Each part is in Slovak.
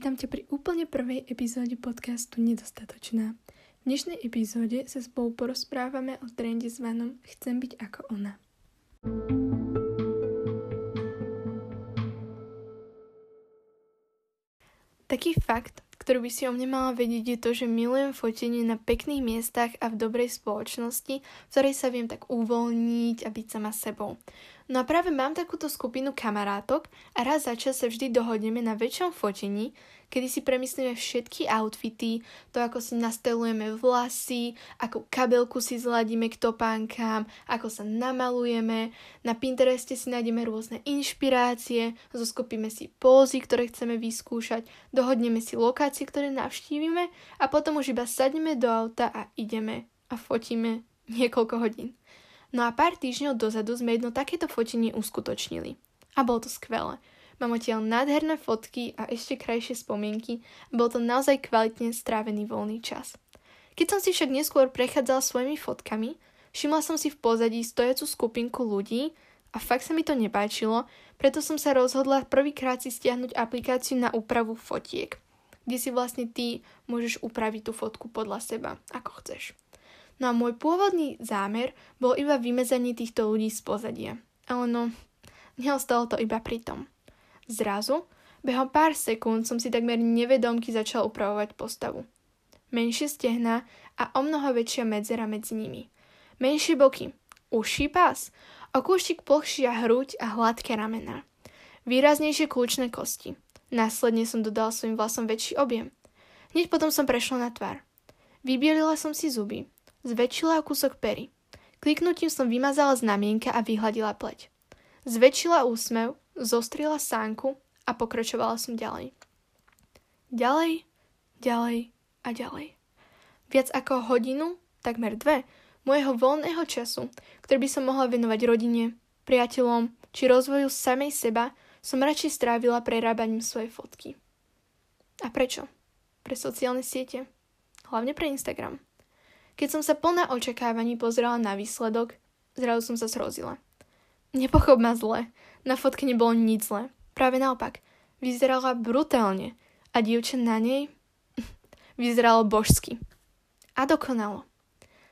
Vítam ťa pri úplne prvej epizóde podcastu Nedostatočná. V dnešnej epizóde sa spolu porozprávame o trende zvanom Chcem byť ako ona. Taký fakt, ktorý by si o mne mala vedieť, je to, že milujem fotenie na pekných miestach a v dobrej spoločnosti, v ktorej sa viem tak uvoľniť a byť sama sebou. No a práve mám takúto skupinu kamarátok a raz za čas sa vždy dohodneme na väčšom fotení, kedy si premyslíme všetky outfity, to ako si nastelujeme vlasy, ako kabelku si zladíme k topánkám, ako sa namalujeme, na Pintereste si nájdeme rôzne inšpirácie, zoskupíme si pózy, ktoré chceme vyskúšať, dohodneme si lokácie, ktoré navštívime a potom už iba sadneme do auta a ideme a fotíme niekoľko hodín. No a pár týždňov dozadu sme jedno takéto fotenie uskutočnili. A bolo to skvelé. Mám odtiaľ nádherné fotky a ešte krajšie spomienky bol to naozaj kvalitne strávený voľný čas. Keď som si však neskôr prechádzala svojimi fotkami, všimla som si v pozadí stojacú skupinku ľudí a fakt sa mi to nepáčilo, preto som sa rozhodla prvýkrát si stiahnuť aplikáciu na úpravu fotiek, kde si vlastne ty môžeš upraviť tú fotku podľa seba, ako chceš. No a môj pôvodný zámer bol iba vymezanie týchto ľudí z pozadia. Ale no, neostalo to iba pri tom. Zrazu, behom pár sekúnd som si takmer nevedomky začal upravovať postavu. Menšie stehna a o mnoho väčšia medzera medzi nimi. Menšie boky, uší pás, o kúštik plchšia hruď a hladké ramená. Výraznejšie kľúčne kosti. Následne som dodal svojim vlasom väčší objem. Hneď potom som prešla na tvár. Vybielila som si zuby, Zväčšila kúsok pery. Kliknutím som vymazala znamienka a vyhladila pleť. Zväčšila úsmev, zostrila sánku a pokračovala som ďalej. Ďalej, ďalej a ďalej. Viac ako hodinu, takmer dve, môjho voľného času, ktorý by som mohla venovať rodine, priateľom či rozvoju samej seba, som radšej strávila prerábaním svojej fotky. A prečo? Pre sociálne siete. Hlavne pre Instagram. Keď som sa plná očakávaní pozrela na výsledok, zrazu som sa zrozila. Nepochop ma zle. Na fotke nebolo nič zle. Práve naopak. Vyzerala brutálne. A dievča na nej vyzeralo božsky. A dokonalo.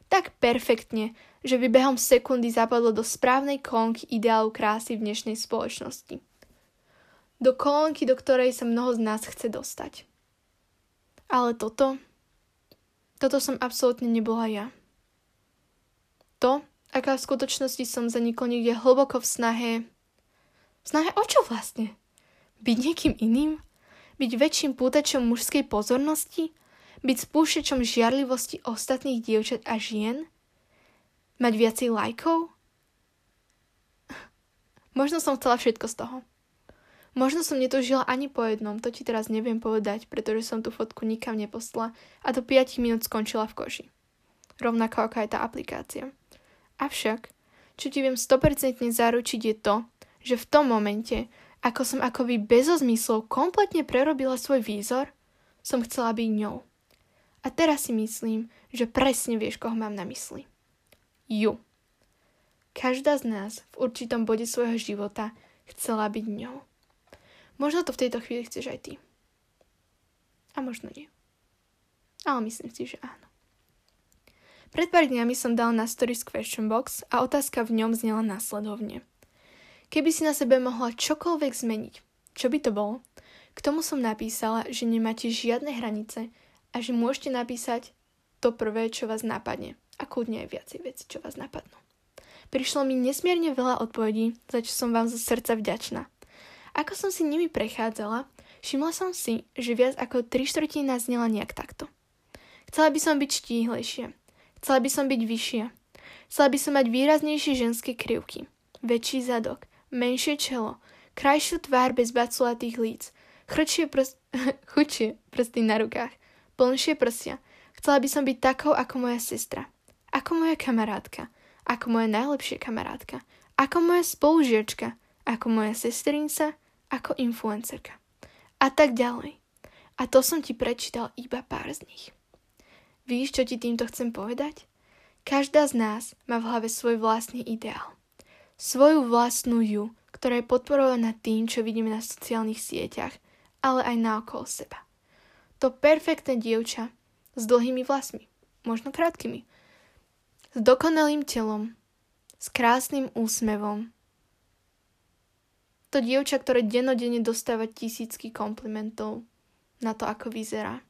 Tak perfektne, že by behom sekundy zapadlo do správnej kolónky ideálu krásy v dnešnej spoločnosti. Do kolónky, do ktorej sa mnoho z nás chce dostať. Ale toto toto som absolútne nebola ja. To, aká v skutočnosti som zanikol niekde hlboko v snahe... V snahe o čo vlastne? Byť niekým iným? Byť väčším pútačom mužskej pozornosti? Byť spúšťačom žiarlivosti ostatných dievčat a žien? Mať viacej lajkov? Možno som chcela všetko z toho. Možno som netúžila ani po jednom, to ti teraz neviem povedať, pretože som tú fotku nikam nepostla a do 5 minút skončila v koši. Rovnako ako aj tá aplikácia. Avšak, čo ti viem 100% zaručiť je to, že v tom momente, ako som akoby bezo zmyslov kompletne prerobila svoj výzor, som chcela byť ňou. A teraz si myslím, že presne vieš, koho mám na mysli. Ju. Každá z nás v určitom bode svojho života chcela byť ňou. Možno to v tejto chvíli chceš aj ty. A možno nie. Ale myslím si, že áno. Pred pár dňami som dal na stories question box a otázka v ňom znela následovne. Keby si na sebe mohla čokoľvek zmeniť, čo by to bolo? K tomu som napísala, že nemáte žiadne hranice a že môžete napísať to prvé, čo vás napadne. A kľudne aj viacej veci, čo vás napadnú. Prišlo mi nesmierne veľa odpovedí, za čo som vám zo srdca vďačná. Ako som si nimi prechádzala, všimla som si, že viac ako tri štvrtiny nás znela nejak takto. Chcela by som byť štíhlejšia. Chcela by som byť vyššia. Chcela by som mať výraznejšie ženské krivky. Väčší zadok. Menšie čelo. Krajšiu tvár bez baculatých líc. Chrčie prst... chudšie prsty na rukách. Plnšie prsia. Chcela by som byť takou ako moja sestra. Ako moja kamarátka. Ako moja najlepšia kamarátka. Ako moja spolužiačka. Ako moja sestrinca ako influencerka. A tak ďalej. A to som ti prečítal iba pár z nich. Víš, čo ti týmto chcem povedať? Každá z nás má v hlave svoj vlastný ideál. Svoju vlastnú ju, ktorá je podporovaná tým, čo vidíme na sociálnych sieťach ale aj naokolo seba. To perfektné dievča s dlhými vlasmi, možno krátkými, s dokonalým telom, s krásnym úsmevom. To dievča, ktoré denodene dostáva tisícky komplimentov na to, ako vyzerá.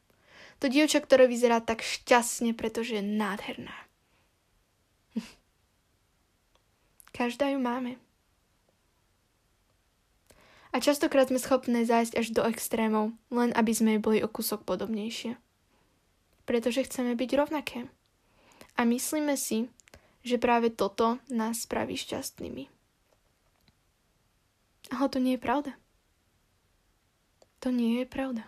To dievča, ktoré vyzerá tak šťastne, pretože je nádherná. Každá ju máme. A častokrát sme schopné zájsť až do extrémov, len aby sme boli o kúsok podobnejšie. Pretože chceme byť rovnaké. A myslíme si, že práve toto nás spraví šťastnými. Ale to nie je pravda. To nie je pravda.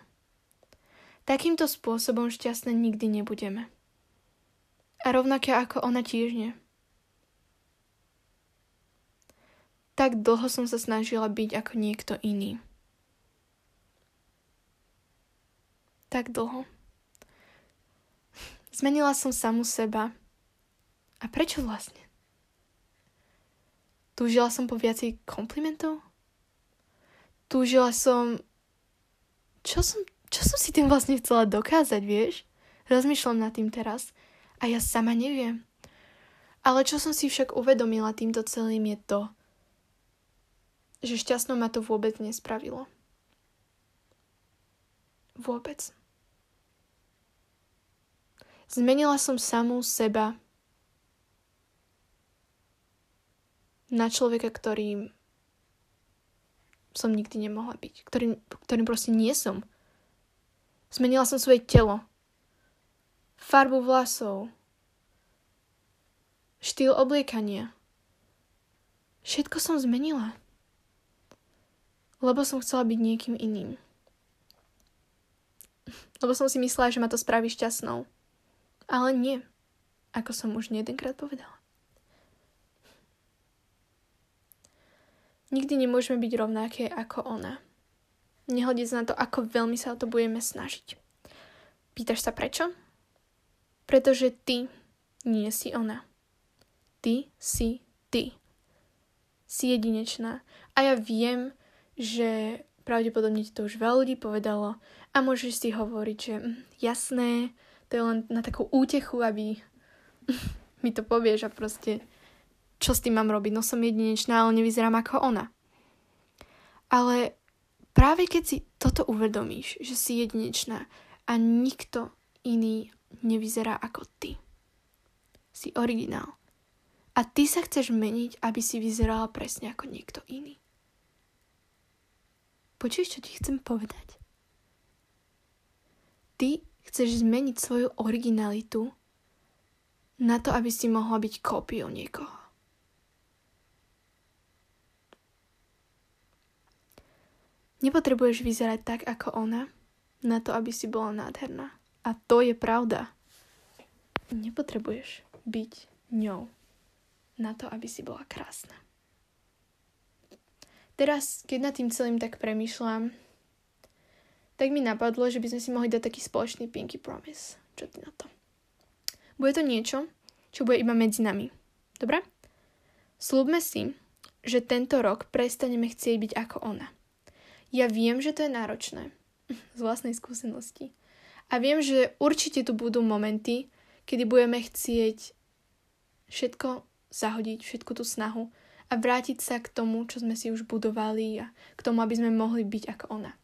Takýmto spôsobom šťastné nikdy nebudeme. A rovnaké ako ona tiež nie. Tak dlho som sa snažila byť ako niekto iný. Tak dlho. Zmenila som samu seba. A prečo vlastne? Túžila som po viacej komplimentov? Túžila som... Čo som čo som si tým vlastne chcela dokázať, vieš? Rozmýšľam nad tým teraz a ja sama neviem. Ale čo som si však uvedomila týmto celým je to, že šťastnou ma to vôbec nespravilo. Vôbec. Zmenila som samú seba na človeka, ktorým som nikdy nemohla byť. Ktorým, ktorým proste nie som. Zmenila som svoje telo, farbu vlasov, štýl obliekania. Všetko som zmenila. Lebo som chcela byť niekým iným. Lebo som si myslela, že ma to spraví šťastnou. Ale nie. Ako som už nejedenkrát povedala. Nikdy nemôžeme byť rovnaké ako ona. Nehľadiť na to, ako veľmi sa o to budeme snažiť. Pýtaš sa prečo? Pretože ty nie si ona. Ty si ty. Si jedinečná. A ja viem, že pravdepodobne ti to už veľa ľudí povedalo a môžeš si hovoriť, že hm, jasné, to je len na takú útechu, aby mi to povieš a proste čo s tým mám robiť? No som jedinečná, ale nevyzerám ako ona. Ale práve keď si toto uvedomíš, že si jedinečná a nikto iný nevyzerá ako ty. Si originál. A ty sa chceš meniť, aby si vyzerala presne ako niekto iný. Počuješ, čo ti chcem povedať? Ty chceš zmeniť svoju originalitu na to, aby si mohla byť kópiou niekoho. Nepotrebuješ vyzerať tak ako ona na to, aby si bola nádherná. A to je pravda. Nepotrebuješ byť ňou na to, aby si bola krásna. Teraz, keď nad tým celým tak premyšľam, tak mi napadlo, že by sme si mohli dať taký spoločný Pinky Promise. Čo ty na to? Bude to niečo, čo bude iba medzi nami. Dobre? Slúbme si, že tento rok prestaneme chcieť byť ako ona ja viem, že to je náročné z vlastnej skúsenosti. A viem, že určite tu budú momenty, kedy budeme chcieť všetko zahodiť, všetku tú snahu a vrátiť sa k tomu, čo sme si už budovali a k tomu, aby sme mohli byť ako ona.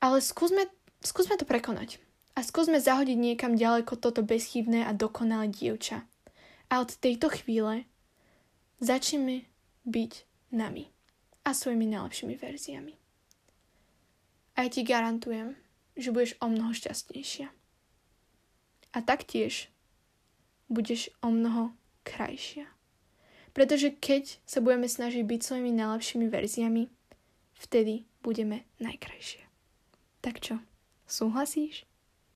Ale skúsme, skúsme to prekonať. A skúsme zahodiť niekam ďaleko toto bezchybné a dokonalé dievča. A od tejto chvíle začneme byť nami a svojimi najlepšími verziami. A ja ti garantujem, že budeš o mnoho šťastnejšia. A taktiež budeš o mnoho krajšia. Pretože keď sa budeme snažiť byť svojimi najlepšími verziami, vtedy budeme najkrajšie. Tak čo, súhlasíš?